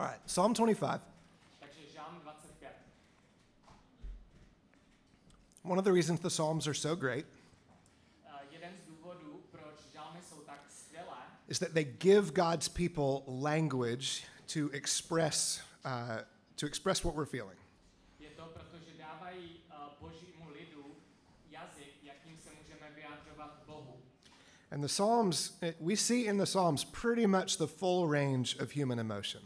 All right, Psalm 25. Takže Žálm 25. One of the reasons the Psalms are so great is that they give God's people language to express, uh, to express what we're feeling. And the Psalms, eh, we see in the Psalms pretty much the full range of human emotion.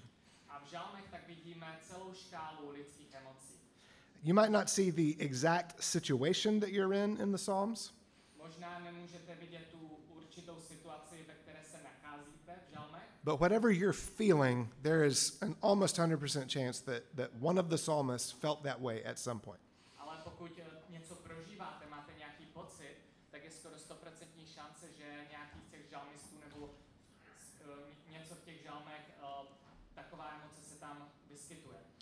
You might not see the exact situation that you're in in the Psalms, Možná nemůžete vidět tu určitou situaci, ve které se nacházíte v žálmech, but whatever you're feeling, there is an almost 100% chance that, that one of the psalmists felt that way at some point. eh, něco prožíváte, máte nějaký pocit, tak je skoro 100% šance, že nějaký z těch žalmistů nebo eh, něco v těch žalmech, eh, taková emoce se tam vyskytuje.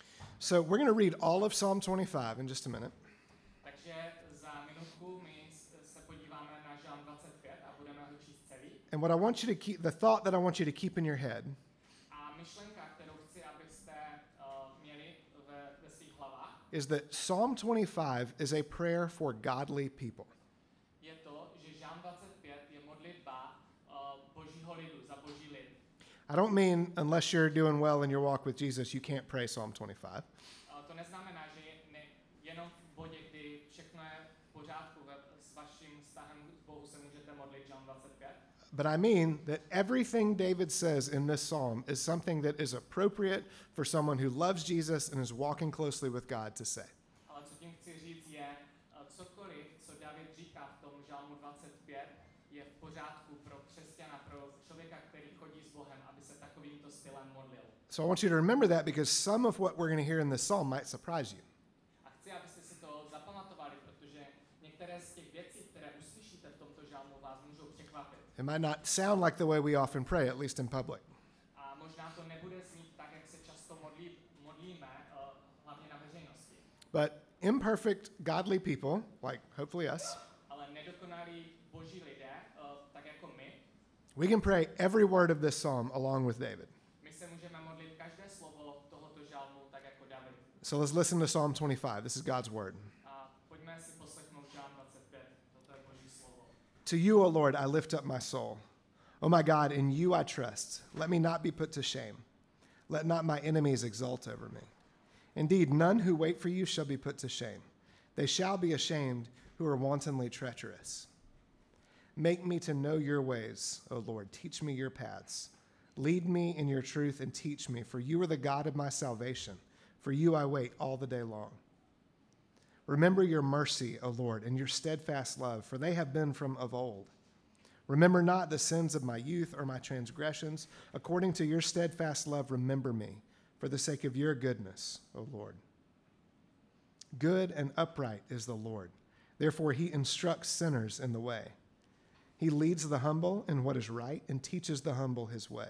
So we're going to read all of Psalm 25 in just a minute. Takže za minutku my s- se podíváme na žalm 25 a budeme ho číst celý. And what I want you to keep, the thought that I want you to keep in your head A myšlenka, kterou chci, abyste eh, měli ve, ve svých hlavách, is that Psalm 25 is a prayer for godly people. je to, že žalm 25 je modlitba uh, božího lidu, za boží lid. I don't mean unless you're doing well in your walk with Jesus, you can't pray Psalm 25. To neznamená, že ne, jenom v bodě, kdy všechno je v pořádku s vaším vztahem k Bohu se můžete modlit Žalm 25. But I mean that everything David says in this psalm is something that is appropriate for someone who loves Jesus and is walking closely with God to say. So I want you to remember that because some of what we're going to hear in this psalm might surprise you. A chci, abyste si to zapamatovali, protože některé z těch věcí, které uslyšíte v tomto žalmu, vás můžou překvapit. It might not sound like the way we often pray, at least in public. A možná to nebude znít tak, jak se často modlí, modlíme, eh, hlavně na veřejnosti. But imperfect, godly people, like hopefully us, Ale nedokonalí boží lidé, eh, tak jako my, we can pray every word of this psalm along with David. my se můžeme modlit každé slovo tohoto žalmu, tak jako David. So let's listen to Psalm 25. This is God's word. A pojďme si poslechnout žalm 25, toto je boží slovo. To you, O Lord, I lift up my soul. O my God, in you I trust. Let me not be put to shame. Let not my enemies exult over me. Indeed, none who wait for you shall be put to shame. They shall be ashamed who are wantonly treacherous. Make me to know your ways, O Lord. Teach me your paths. Lead me in your truth and teach me, for you are the God of my salvation. For you I wait all the day long. Remember your mercy, O Lord, and your steadfast love, for they have been from of old. Remember not the sins of my youth or my transgressions. According to your steadfast love, remember me, for the sake of your goodness, O Lord. Good and upright is the Lord. Therefore, he instructs sinners in the way. He leads the humble in what is right and teaches the humble his way.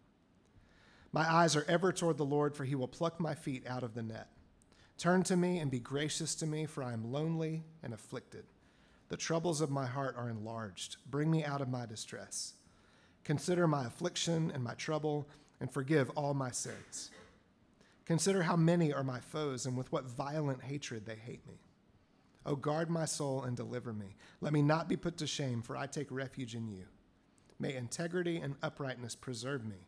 My eyes are ever toward the Lord, for he will pluck my feet out of the net. Turn to me and be gracious to me, for I am lonely and afflicted. The troubles of my heart are enlarged. Bring me out of my distress. Consider my affliction and my trouble, and forgive all my sins. Consider how many are my foes, and with what violent hatred they hate me. O guard my soul and deliver me. Let me not be put to shame, for I take refuge in you. May integrity and uprightness preserve me,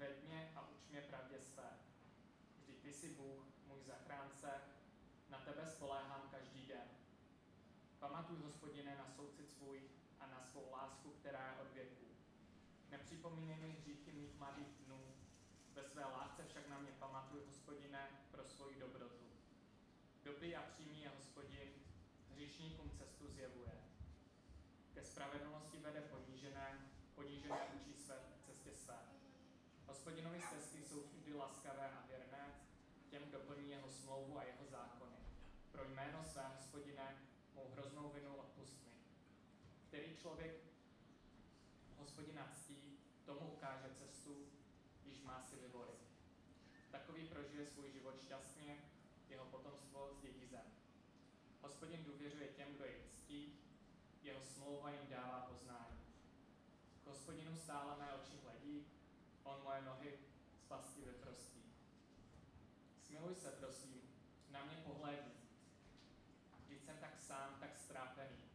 Ved mě a uč mě pravdě své. Vždyť ty jsi Bůh, můj zachránce, na tebe spoléhám každý den. Pamatuj, hospodine, na soucit svůj a na svou lásku, která je od věků. Nepřipomínej mi hříchy mých mladých dnů, ve své lásce však na mě pamatuj, hospodine, pro svoji dobrotu. Dobrý a přímý je hospodin, hříšníkům cestu zjevuje. Ke spravedlnosti vede ponížené, ponížené Hospodinovi stezky jsou vždy laskavé a věrné, těm, kdo plní jeho smlouvu a jeho zákony. Pro jméno své hospodine mou hroznou vinu odpust mi. Který člověk hospodina ctí, tomu ukáže cestu, již má si vyvolit. Takový prožije svůj život šťastně, jeho potomstvo zdědí zem. Hospodin důvěřuje těm, kdo jej ctí, jeho smlouva jim dává poznání. K hospodinu stále mé oči hledí, on moje nohy z pasti vyprostí. Smiluj se, prosím, na mě pohlédni. Vždyť jsem tak sám, tak strápený.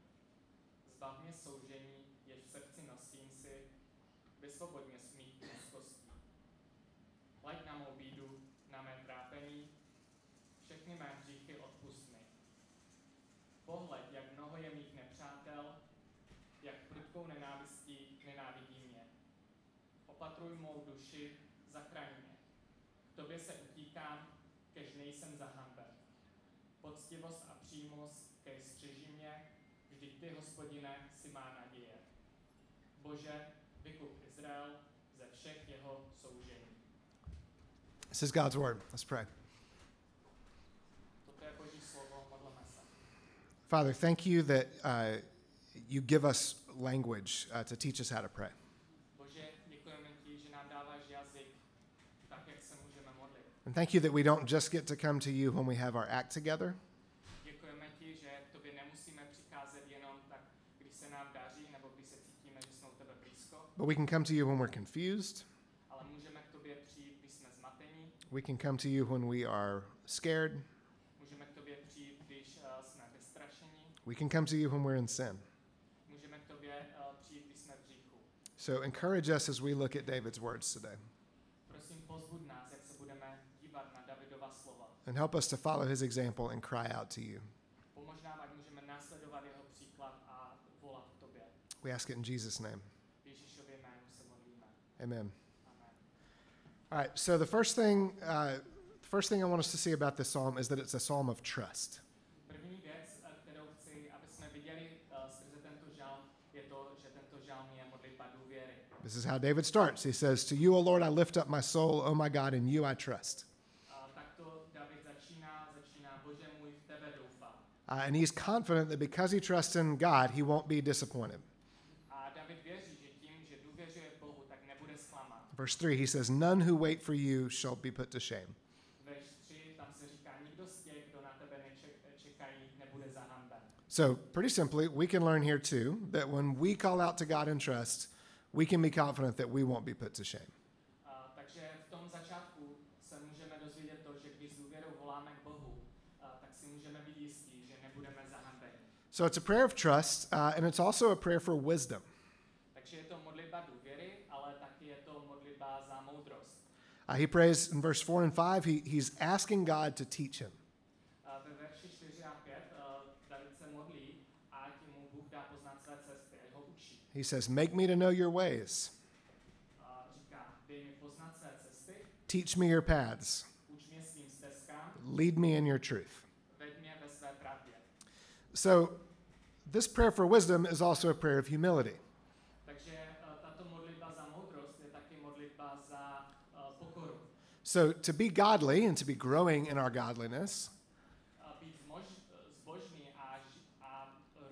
Zbav mě soužení, jež v srdci nosím si, vysvoboď mě Opatruj mou duši, zachraň mě. K tobě se utíkám, kež nejsem zahanben. Poctivost a přímost, kež střeží mě, vždyť ty, hospodine, si má naděje. Bože, vykup Izrael ze všech jeho soužení. This is God's word. Let's pray. Toto je Boží slovo, modleme se. Father, thank you that uh, you give us language uh, to teach us how to pray. Bože, děkujeme ti, že nám dáváš jazyk, tak jak se můžeme modlit. And thank you that we don't just get to come to you when we have our act together, Děkujeme ti, že k tobě nemusíme přicházet jenom tak, když se nám daří, nebo když se cítíme, že jsme u tebe blízko, but we can come to you when we're confused. ale můžeme k tobě přijít, když jsme zmatení, We can come to you when we are scared. můžeme k tobě přijít, když eh, jsme vystrašení, We can come to you when we're in sin. můžeme k tobě eh, přijít, když jsme v hříchu. So encourage us as we look at David's words today and help us to follow his example and cry out to you. Pomož nám, ať můžeme následovat jeho příklad a volat k tobě. We ask it in Jesus' name. V Ježíšově jménu se modlíme. Amen. Amen. All right, so the first thing, uh, the first thing I want us to see about this psalm is that it's a psalm of trust. Eh, kterou chci, aby jsme viděli skrze tento žalm, je to, že tento žalm je modlitba důvěry. This is how David starts. He says, To you, O Lord, I lift up my soul. O my God, in you I trust. A takto David začíná, začíná, Bože můj, v tebe doufám. Uh, and he's confident that because he trusts in God, he won't be disappointed. A David věří, že tím, že důvěřuje Bohu, tak nebude zklamán. Verse 3, he says, None who wait for you shall be put to shame. Verš 3, tam se říká, nikdo z těch, kdo na tebe neček, čekají, nebude zahanben. So, pretty simply, we can learn here too that when we call out to God in trust, we can be confident that we won't be put to shame. A, takže v tom začátku se můžeme dozvědět to, že když s důvěrou voláme k Bohu, a, tak si můžeme být jistí, že nebudeme zahanbeni. So, it's a prayer of trust, uh, and it's also a prayer for wisdom. Takže je to modlitba důvěry, ale taky je to modlitba za moudrost. Uh, he prays in verse 4 and 5, he, he's asking God to teach him. A ve verši 4 a 5 uh, David se modlí, ať mu Bůh dá poznat své cesty, ať ho učí. He says, Make me to know your ways, A říká, dej mi poznat své cesty, teach me your paths, uč mě svým stezkám, lead me in your truth. veď mě ve své pravdě. So, this prayer for wisdom is also a prayer of humility. Takže eh, tato modlitba za moudrost je taky modlitba za uh, pokoru. So, to be godly and to be growing in our godliness, A být zmož, zbožný a, ži- a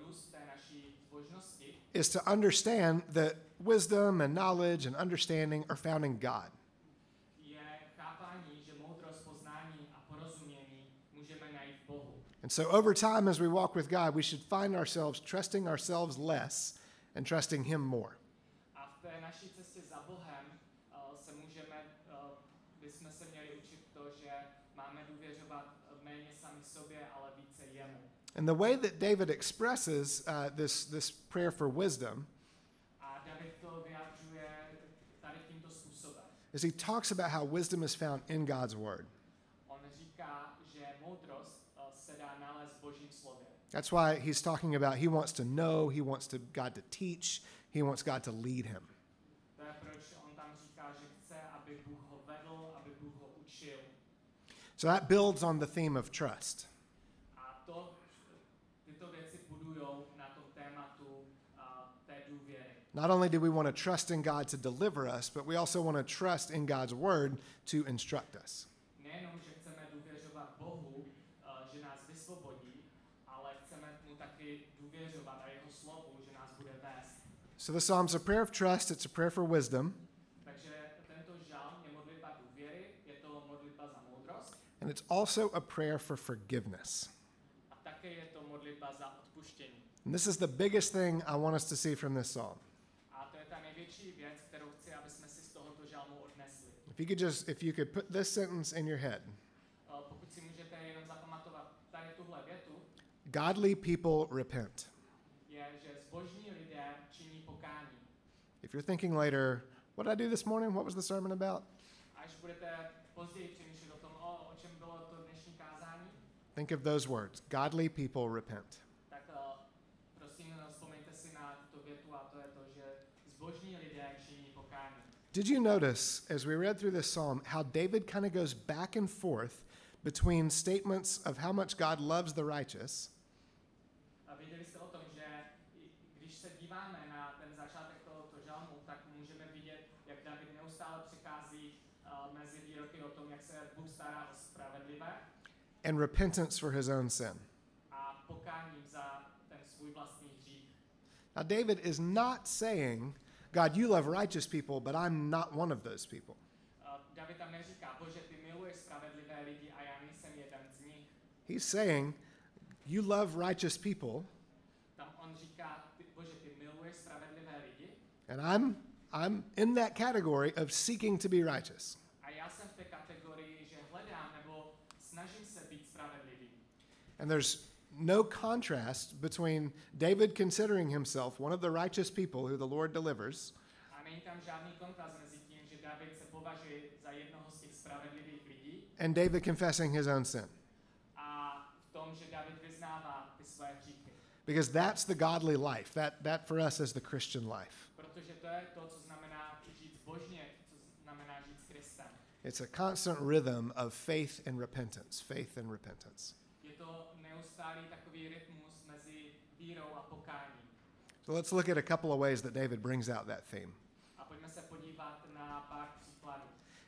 růst té naší zbožnosti is to understand that wisdom and knowledge and understanding are found in God. je chápání, že moudrost, poznání a porozumění můžeme najít v Bohu. And so, over time, as we walk with God, we should find ourselves trusting ourselves less and trusting Him more. A v té naší cestě za Bohem eh, se můžeme, eh, bychom se měli učit to, že máme důvěřovat eh, méně sami sobě, ale více jemu. And the way that David expresses uh, this, this prayer for wisdom A David to vyjadřuje tady tímto způsobem. is he talks about how wisdom is found in God's Word. On říká, moudrost uh, se dá nalézt v Božím slově. That's why he's talking about he wants to know, he wants to God to teach, he wants God to lead him. To je proč on tam říká, že chce, aby Bůh ho vedl, aby Bůh ho učil. So that builds on the theme of trust. A to, tyto věci na tom tématu té. Not only do we want to trust in God to deliver us, but we also want to trust in God's word to instruct us. Nejenom, že chceme důvěřovat Bohu, uh, že nás vysvobodí, ale chceme mu taky důvěřovat a jeho slovu, že nás bude vést. So the Psalm's a prayer of trust, it's a prayer for wisdom, Takže tento je důvěry, je to za and it's also a prayer for forgiveness. a také je to za. And this is the biggest thing I want us to see from this psalm. A to je ta největší věc, kterou chci, aby jsme si z tohoto žalmu odnesli. If you could just if you could put this sentence in your head. Eh, pokud si jenom tady tuhle větu, Godly people repent. If you're thinking later, what did I do this morning? What was the sermon about? Až budete později přemýšlet o tom, o, o čem bylo to dnešní kázání, Think of those words. Godly people repent. tak prosím, vzpomeňte si na tuto větu a to je to, že zbožní lidé činí pokání. Did you notice as we read through this psalm how David kind of goes back and forth between statements of how much God loves the righteous A věděli jste o tom, že i když se díváme na ten začátek tohoto žalmu, tak můžeme vidět, jak David neustále přichází uh, mezi výroky o tom, jak se Bůh stará o spravedlivé and repentance for his own sin? a pokáním za ten svůj vlastní hřích. Now, David is not saying, God, you love righteous people, but I'm not one of those people. Uh, David tam neříká, bože, ty miluješ spravedlivé lidi a já nejsem jeden z nich. He's saying, You love righteous people, Tam on říká, ty, bože, ty miluješ spravedlivé lidi and I'm, I'm in that category of seeking to be righteous. And there's no contrast between David considering himself one of the righteous people who the Lord delivers A není tam žádný kontrast mezi tím, že David se považuje za jednoho z těch spravedlivých lidí and David confessing his own sin. a v tom, že David vyznává ty své hříchy. Because that's the godly life. That, that for us is the Christian life. Protože to je to, co znamená žít božně, co znamená žít s Kristem. It's a constant rhythm of faith and repentance, faith and repentance. Takový rytmus mezi vírou a pokáním. So let's look at a couple of ways that David brings out that theme. A pojďme se podívat na pár příkladů.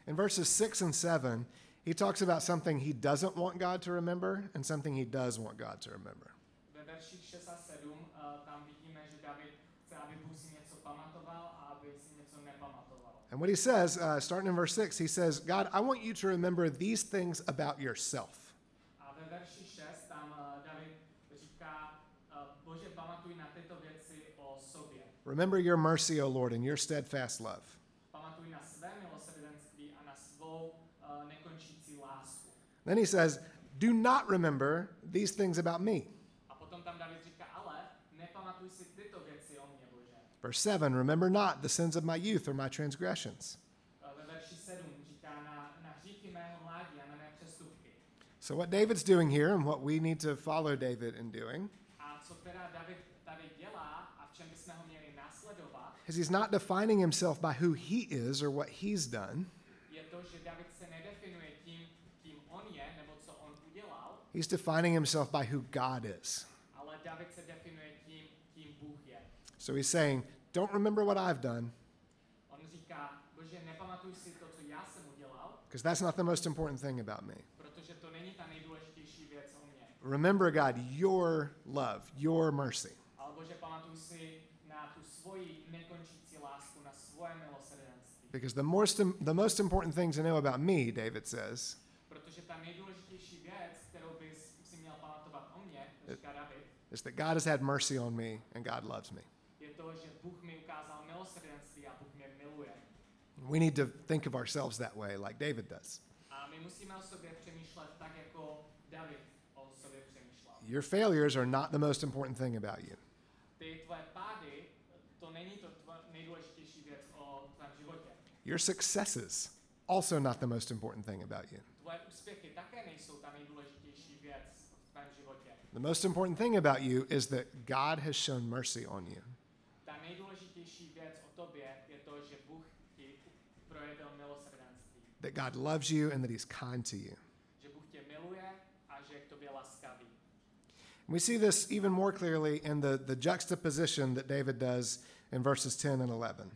In verses 6 and 7, he talks about something he doesn't want God to remember and something he does want God to remember. Ve verších 6 a 7 tam vidíme, že David chce, aby Bůh si něco pamatoval a aby si něco nepamatoval. And what he says, uh, starting in verse 6, he says, God, I want you to remember these things about yourself. A ve verši 6 tam uh, David říká, uh, Bože, pamatuj na tyto věci o sobě. Remember your mercy, O Lord, and your steadfast love. Pamatuj na své milosrdenství a na svou eh, nekončící lásku. Then he says, Do not remember these things about me. A potom tam David říká, ale nepamatuj si tyto věci o mně, Bože. Verse 7, remember not the sins of my youth or my transgressions. Eh, ve verši 7 říká na, na hříchy mého mládí a na mé přestupky. So, what David's doing here and what we need to follow David in doing is he's not defining himself by who he is or what he's done. je to, že David se nedefinuje tím, kým on je, nebo co on udělal, He's defining himself by who God is. ale David se definuje tím, kým Bůh je. So he's saying, Don't remember what I've done, On říká, bože, nepamatuj si to, co já jsem udělal, because that's not the most important thing about me. protože to není ta nejdůležitější věc o mně. Remember, God, your love, your mercy. Ale bože, pamatuj si na tu svoji nekončící lásku, na svoje milosrdenství. Because the most, the most important thing to know about me, David says, Protože ta nejdůležitější věc, kterou bys si měl pamatovat o mně, říká David, is that God has had mercy on me and God loves me. je to, že Bůh mi ukázal milosrdenství a Bůh mě miluje. We need to think of ourselves that way, like David does. A my musíme o sobě přemýšlet tak, jako David o sobě přemýšlel. Your failures are not the most important thing about you. Your successes, also not the most important thing about you. tvoje úspěchy také nejsou ta nejdůležitější věc v tvém životě. The most important thing about you is that God has shown mercy on you. Ta nejdůležitější věc o tobě je to, že Bůh ti projevil milosrdenství. that God loves you and that He's kind to you. Že Bůh tě miluje a že je k tobě laskavý. And we see this even more clearly in the, the juxtaposition that David does in verses 10 and 11.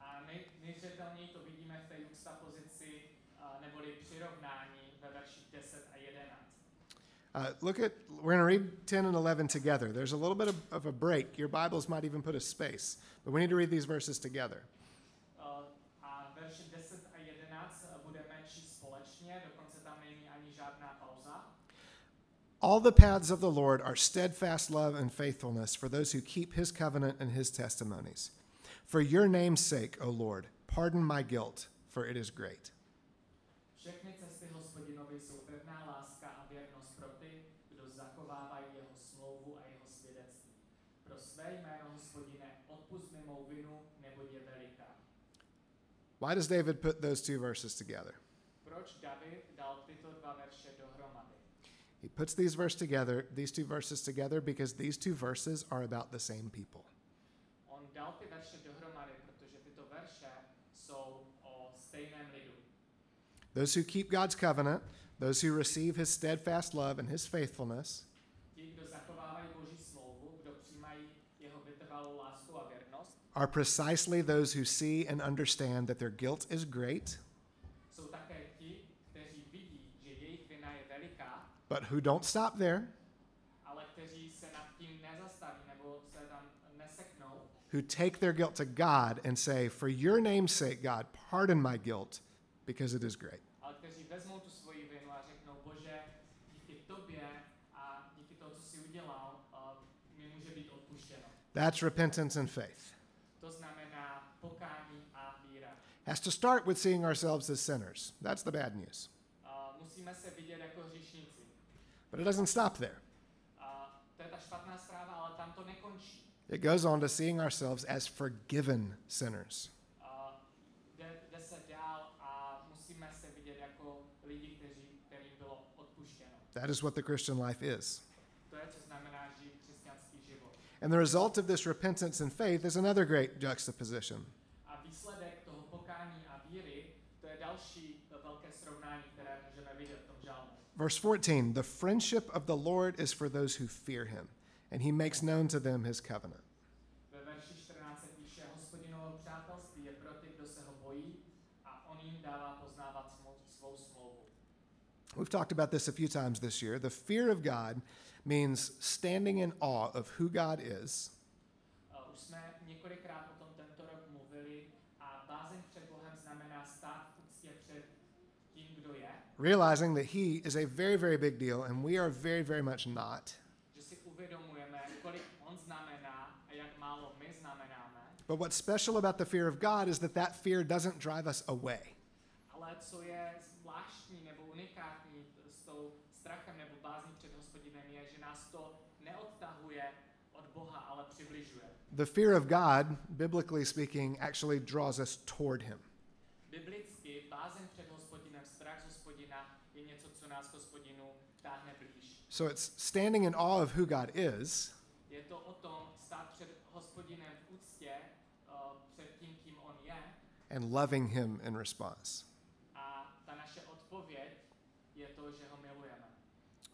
A nej, nejzřetelněji to vidíme v té juxtapozici, a neboli přirovnání ve verších 10 a 11. Uh, look at, we're going to read 10 and 11 together. There's a little bit of, of a break. Your Bibles might even put a space, but we need to read these verses together. Uh, A verše 10 a 11 budeme číst společně, dokonce tam není ani žádná pauza. All the paths of the Lord are steadfast love and faithfulness for those who keep his covenant and his testimonies. For your name's sake, O Lord, pardon my guilt, for it is great. Všechny cesty hospodinovi jsou pevná láska a věrnost pro ty, kdo zachovávají jeho smlouvu a jeho svědectví. Pro své jméno hospodine, odpust mi mou vinu, neboť je veliká. Why does David put those two verses together? Proč David dal tyto dva verše? He puts these verse together, these two verses together because these two verses are about the same people. On dal ty verše tyto verše jsou o lidu. Those who keep God's covenant, those who receive his steadfast love and his faithfulness, Ti, kdo zachovávají Boží smlouvu, kdo přijímají jeho vytrvalou lásku a věrnost, are precisely those who see and understand that their guilt is great, jsou také ti, kteří vidí, že jejich vina je veliká, but who don't stop there, ale kteří se nad tím nezastaví nebo se tam neseknou, who take their guilt to God and say, For your name's sake, God, pardon my guilt because it is great. Eh, That's repentance and tu Has to start with seeing ourselves as sinners. That's the bad news. Musíme se vidět jako. But it doesn't stop there. To je ta špatná zpráva, ale tam to nekončí. It goes on to seeing ourselves as forgiven sinners. A jde, jde se dál a musíme se vidět jako lidi, kteří, kterým bylo odpuštěno. That is what the Christian life is. To je, co znamená život. And the result of this repentance and faith is another great juxtaposition. A výsledek toho pokání a víry, to je další velké srovnání, které můžeme vidět v tom žalmu. Verse 14 The friendship of the Lord is for those who fear him, and he makes known to them his covenant. Ve verši 14 se píše, hospodinovo přátelství je pro ty, kdo se ho bojí a on jim dává poznávat smou- svou smlouvu. We've talked about this a few times this year. The fear of God means standing in awe of who God is Uh, Už jsme několikrát o tom tento rok mluvili a bázeň před Bohem znamená stát v úctě před tím, kdo je, realizing that he is a very, very big deal and we are very, very much not. že si uvědomujeme, kolik on znamená a jak málo my znamenáme, But what's special about the fear of God is that that fear doesn't drive us away. ale co je zvláštní nebo unikátní s tou strachem nebo bázní před hospodinem je, že nás to neodtahuje od Boha, ale přibližuje. The fear of God, biblically speaking, actually draws us toward him. Biblicky bázeň před hospodinem, strach z hospodina je něco, co nás k hospodinu táhne blíž. So it's standing in awe of who God is Je to o tom stát před hospodinem v úctě uh, před tím, kým on je and loving him in response. a ta naše odpověď je to, že ho milujeme.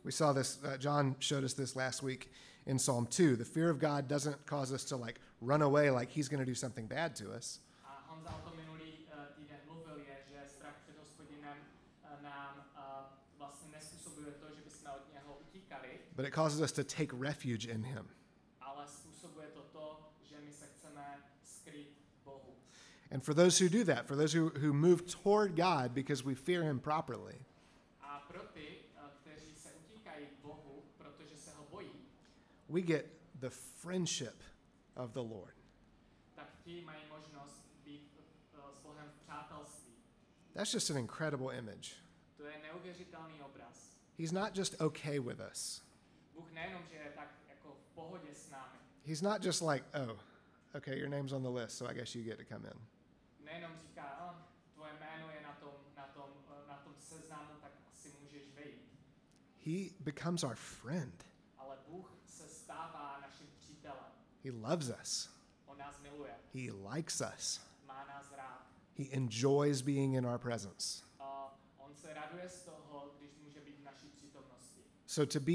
We saw this, uh, John showed us this last week in Psalm 2. The fear of God doesn't cause us to like run away like he's going to do something bad to us. A Honza o tom minulý uh, týden mluvil, je, že strach před hospodinem uh, nám uh, vlastně nespůsobuje to, že bychom od něho utíkali, but it causes us to take refuge in him. ale to to, že my se skrýt Bohu. And for those who do that, for those who, who move toward God because we fear him properly, A pro ty, eh, kteří se Bohu, se ho bojí, we get the friendship of the Lord. tak ti mají možnost být eh, s Bohem v přátelství. That's just an incredible image. To je obraz. He's not just okay with us. He's not just like, oh, okay, your name's on the list, so I guess you get to come in. nejenom říká, "A, tvoje jméno je na tom, na tom, na tom seznamu, tak He becomes our friend. ale Bůh se stává naším přítelem. He loves us. On nás miluje, He likes us. má nás rád. He enjoys being in our presence. A on se raduje z toho, když může být v naší přítomnosti. So to be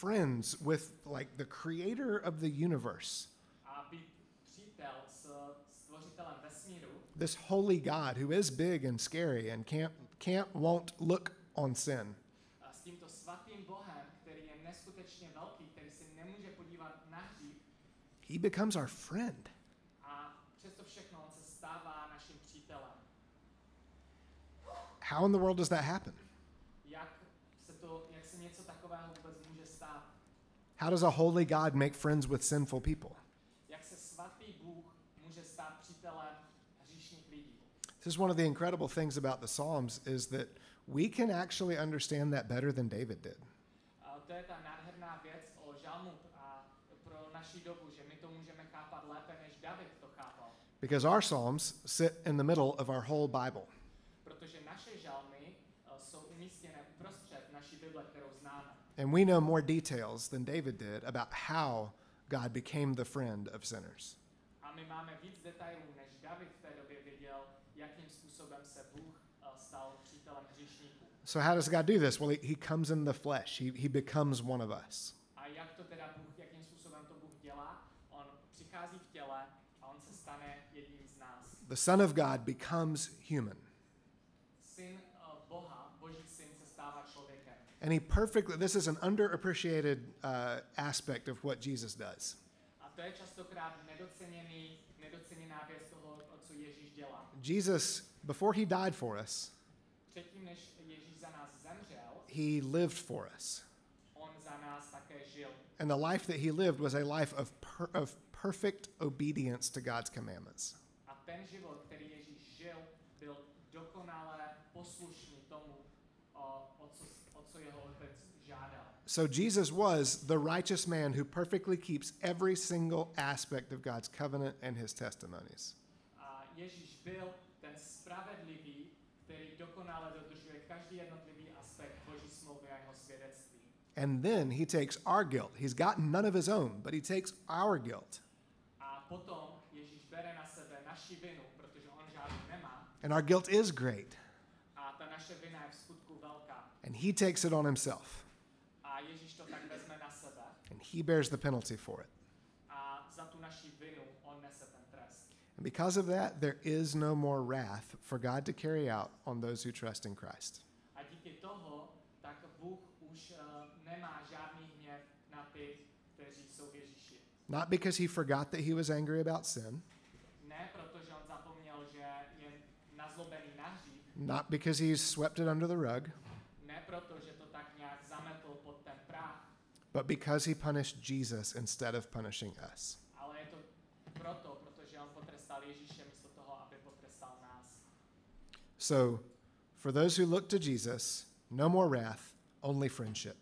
friends with like the creator of the universe, this holy God who is big and scary and can't can't won't look on sin. He becomes our friend. How in the world does that happen? Jak se, to, jak se něco takového vůbec může stát? How does a holy God make friends with sinful people? Jak se svatý Bůh může stát přítelem lidí? This is one of the incredible things about the Psalms is that we can actually understand that better than David did. A to je ta nádherná věc o žalmu a pro naší dobu, že my to můžeme chápat lépe, než David to chápal. Because our Psalms sit in the middle of our whole Bible. And we know more details than David did about how God became the friend of sinners. A my máme víc detailů, než David v té době věděl, jakým způsobem se Bůh eh, stal přítelem hříšníků. So, how does God do this? Well, he, he comes in the flesh, he, he becomes one of us. A jak to teda Bůh, jakým způsobem to Bůh dělá? On přichází v těle a on se stane jedním z nás. The Son of God becomes human. And he perfectly, this is an underappreciated uh, aspect of what Jesus does. A to je častokrát nedoceněný, nedoceněná věc toho, co Ježíš dělá. Jesus, before he died for us, Předtím, než Ježíš za nás zemřel, he lived for us. on za nás také žil. And the life that he lived was a life of, per, of perfect obedience to God's commandments. So Jesus was the righteous man who perfectly keeps every single aspect of God's covenant and his testimonies. A Ježíš byl ten spravedlivý, který dokonale dodržuje každý jednotlivý aspekt Boží smlouvy a jeho svědectví. And then he takes our guilt. He's got none of his own, but he takes our guilt. A potom Ježíš bere na sebe naši vinu, protože on žádnou nemá. And our guilt is great. A ta naše vina je v skutku velká. And he takes it on himself. A Ježíš to tak vezme na sebe. And he bears the penalty for it. A za tu naši vinu on nese ten trest. And because of that, there is no more wrath for God to carry out on those who trust in Christ. A díky toho, tak Bůh už eh, nemá žádný hněv na ty, kteří jsou v Ježíši. Not because he forgot that he was angry about sin, Ne protože on zapomněl, že je nazlobený na hřích, not because he swept it under the rug, ne proto, že to tak nějak zametl pod ten práh, but because he punished Jesus instead of punishing us. ale je to proto, protože on potrestal Ježíše místo toho, aby potrestal nás. So, for those who look to Jesus, no more wrath, only friendship.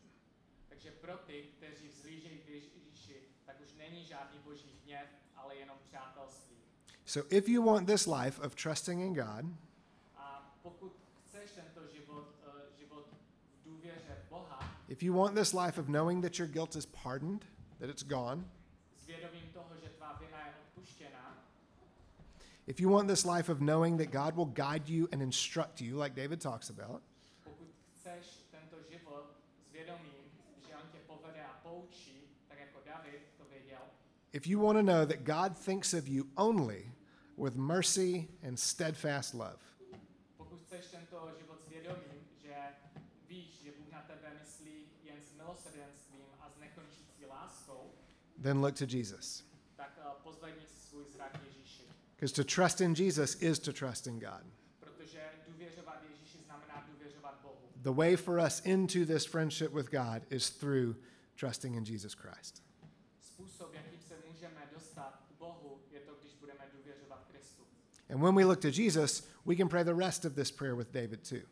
Ty, kteří vzlížejí k Ježíši, tak už není žádný boží hněv, ale jenom přátelství. So, if you want this life of trusting in God, if you want this life of knowing that your guilt is pardoned, that it's gone, toho, že tvá vina je if you want this life of knowing that God will guide you and instruct you, like David talks about, pokud chceš tento život s vědomím, že on tě povede a poučí, tak jako David to věděl, if you want to know that God thinks of you only with mercy and steadfast love, then look to Jesus. tak eh, pozvedni svůj zrak Ježíši. Because to trust in Jesus is to trust in God. Protože důvěřovat Ježíši znamená důvěřovat Bohu. The way for us into this friendship with God is through trusting in Jesus Christ. Způsob, jakým se můžeme dostat k Bohu, je to, když budeme důvěřovat Kristu. And when we look to Jesus, we can pray the rest of this prayer with David too.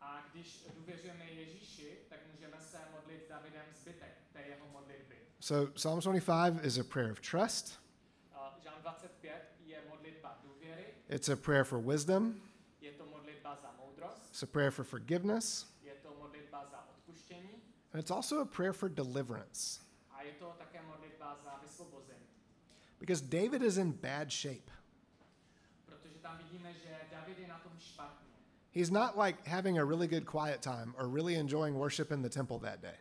A když důvěřujeme Ježíši, tak můžeme se modlit s Davidem zbytek té jeho modlitby. So, Psalm 25 is a prayer of trust, A Žán 25 je modlitba důvěry, it's a prayer for wisdom, je to modlitba za moudrost, it's a prayer for forgiveness, je to modlitba za odpuštění, And it's also a prayer for deliverance A je to také modlitba za vysvobození. because David is in bad shape. Protože tam vidíme, že David je na tom špatně. He's not like having a really good quiet time or really enjoying worship in the temple that day.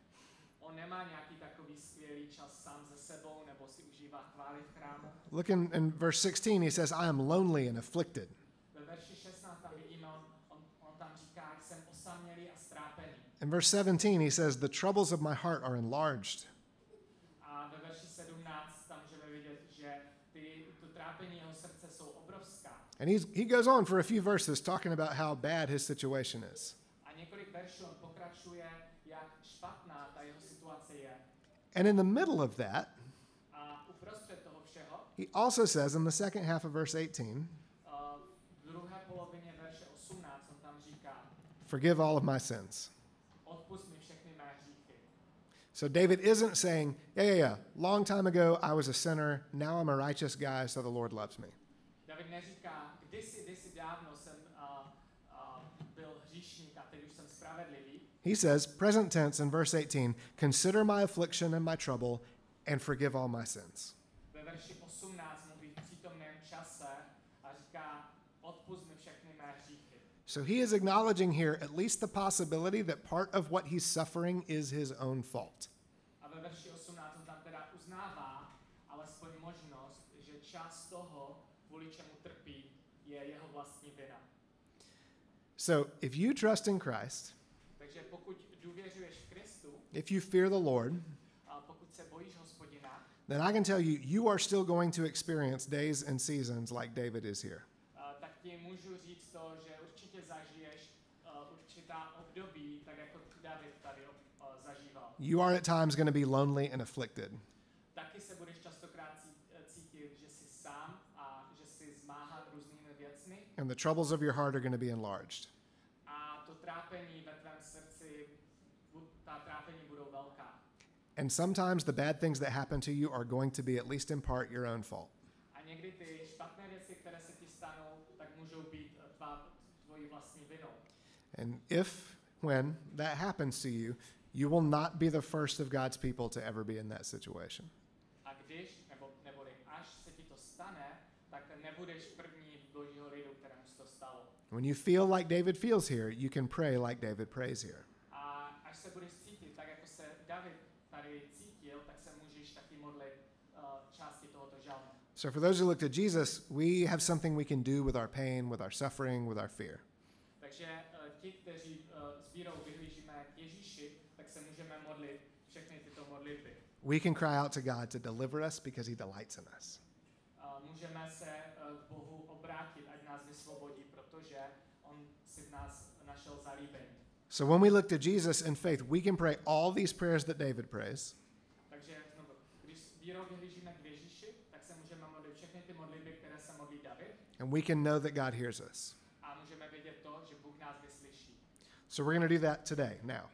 On nemá nějaký takový skvělý čas sám ze sebou, nebo si užívá chvály v chrámu. Look in, in verse 16, he says, I am lonely and afflicted. Ve verši 16 tam vidíme, on, on, on tam říká, jsem osamělý a strápený. In verse 17, he says, The troubles of my heart are enlarged. A ve verši 17 tam můžeme vidět, že ty, to trápení jeho srdce jsou obrovská. And he's, he goes on for a few verses talking about how bad his situation is. A několik veršů on pokračuje, jak špatná ta jeho situace je. And in the middle of that, A uprostřed toho všeho, he also says in the second half of verse 18, uh, v druhé polovině verše 18 on tam říká, Forgive all of my sins. odpust mi všechny mé hříchy. So David isn't saying, Yeah, yeah, yeah, long time ago I was a sinner, now I'm a righteous guy, so the Lord loves me. He says, present tense in verse 18, Consider my affliction and my trouble and forgive all my sins. Ve verši 18 mluví v přítomném čase a říká, odpust mi všechny mé hříchy. So he is acknowledging here at least the possibility that part of what he's suffering is his own fault. A ve verši 18 on tam teda uznává alespoň možnost, že část toho, kvůli čemu trpí, je jeho vlastní vina. So if you trust in Christ, Takže pokud důvěřuješ v Kristu, if you fear the Lord, a pokud se bojíš hospodina, then I can tell you, you are still going to experience days and seasons like David is here. a, tak ti můžu říct to, že určitě zažiješ a, určitá období, tak jako David tady a, zažíval. You are at times going to be lonely and afflicted. Taky se budeš častokrát cí- cítit, že jsi sám a že jsi zmáhan různými věcmi and the troubles of your heart are going to be enlarged. A to trápení ve tvém srdci, bu- ta trápení budou velká. And sometimes the bad things that happen to you are going to be, at least in part, your own fault. A někdy ty špatné věci, které se ti stanou, tak můžou být eh, tvá, tvojí vlastní vinou. And if, when that happens to you, you will not be the first of God's people to ever be in that situation. A když, nebo, neboli až se ti to stane, tak nebudeš první v božího lidu, kterému se to stalo. When you feel like David feels here, you can pray like David prays here. A až se budeš cítit tak, jako se David tady cítil, tak se můžeš taky modlit uh, části tohoto žalmu. So, for those who look to Jesus, we have something we can do with our pain, with our suffering, with our fear. Takže eh, ti, kteří eh, vyhlížíme k Ježíši, tak se můžeme modlit všechny tyto modlitby. We can cry out to God to deliver us because he delights in us. Můžeme se k Bohu obrátit, ať nás vysvobodí, protože On si v nás našel zalíbení. So, when we look to Jesus in faith, we can pray all these prayers that David prays. Takže znovu, když vírou vyhlížíme k Ježíši, tak se můžeme modlit všechny ty modlitby, které se modlí David And we can know that God hears us. a vědět to, že Bůh nás vyslyší. So we're going to do that today, now.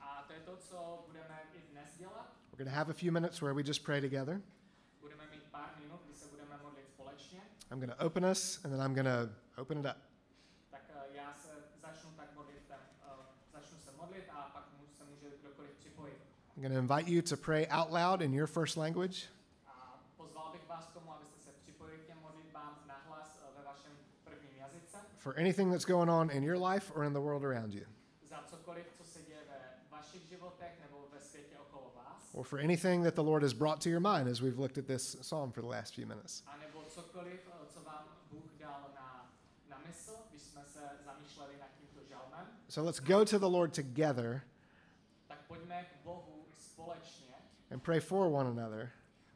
A to je to, co budeme i dnes dělat. We're going to have a few minutes where we just pray together. Budeme mít pár minut, kdy se budeme modlit společně. I'm going to open us, and then I'm going to open it up. Eh, já se začnu tak modlit, tak, začnu se modlit a pak mu- se může kdokoliv připojit. I'm going to invite you to pray out loud in your first language. For anything that's going on in your life or in the world around you, Za cokoliv, co se děje ve vašich životech nebo ve světě okolo vás. or for anything that the Lord has brought to your mind as we've looked at this psalm for the last few minutes. A nebo cokoliv, eh, co vám Bůh dal na, na mysl, když jsme se zamýšleli nad tímto žalmem. So let's go to the Lord together Tak pojďme k Bohu společně and pray for one another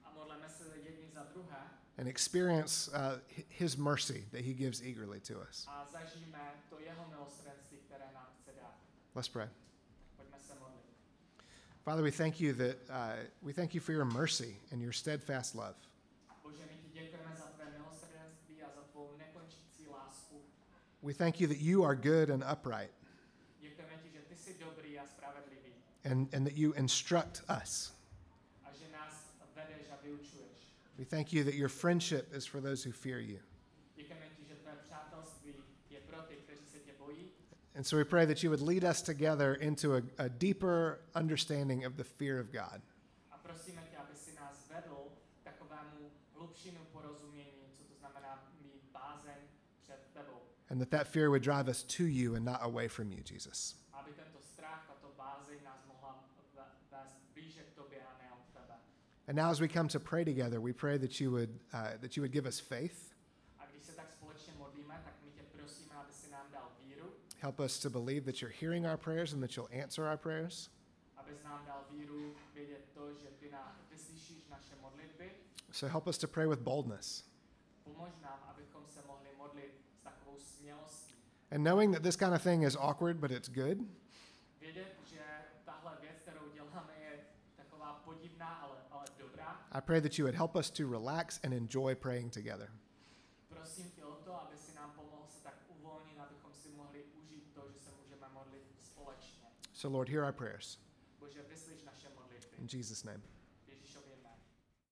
a modleme se jedni za druhé and experience uh, His mercy that He gives eagerly to us. a zažijeme to jeho milosrdenství, které nám chce dát. Let's pray. Pojďme se modlit. Father, we thank you that uh, we thank you for your mercy and your steadfast love. Bože, my ti děkujeme za tvé milosrdenství a za tvou nekončící lásku. We thank you that you are good and upright, Děkujeme ti, že ty jsi dobrý a spravedlivý and, and that you instruct us. a že nás vedeš a vyučuješ. We thank you that your friendship is for those who fear you. Děkujeme ti, že tvé přátelství je pro ty, kteří se tě bojí And so we pray that you would lead us together into a, a deeper understanding of the fear of God. A prosíme tě, aby si nás vedl k takovému hlubšímu porozumění, co to znamená mít bázeň před tebou. And that that fear would drive us to you and not away from you, Jesus. Aby tento strach, tato bázeň nás mohla ve- vést blíže k tobě a ne od tebe. And now, as we come to pray together, we pray that you would, uh, that you would give us faith, A když se tak společně modlíme, tak my tě prosíme, aby si nám dal víru, help us to believe that you're hearing our prayers and that you'll answer our prayers. abys nám dal víru vědět to, že ty na, vyslyšíš naše modlitby. So help us to pray with boldness. Pomož nám, abychom se mohli modlit s takovou smělostí. And knowing that this kind of thing is awkward, but it's good, I pray that you would help us to relax and enjoy praying together. Prosím tě o to, aby si nám pomohl se tak uvolnit, abychom si mohli užít to, že se můžeme modlit společně. So, Lord, hear our prayers. Bože, vyslyš naše modlitby. In Jesus' name.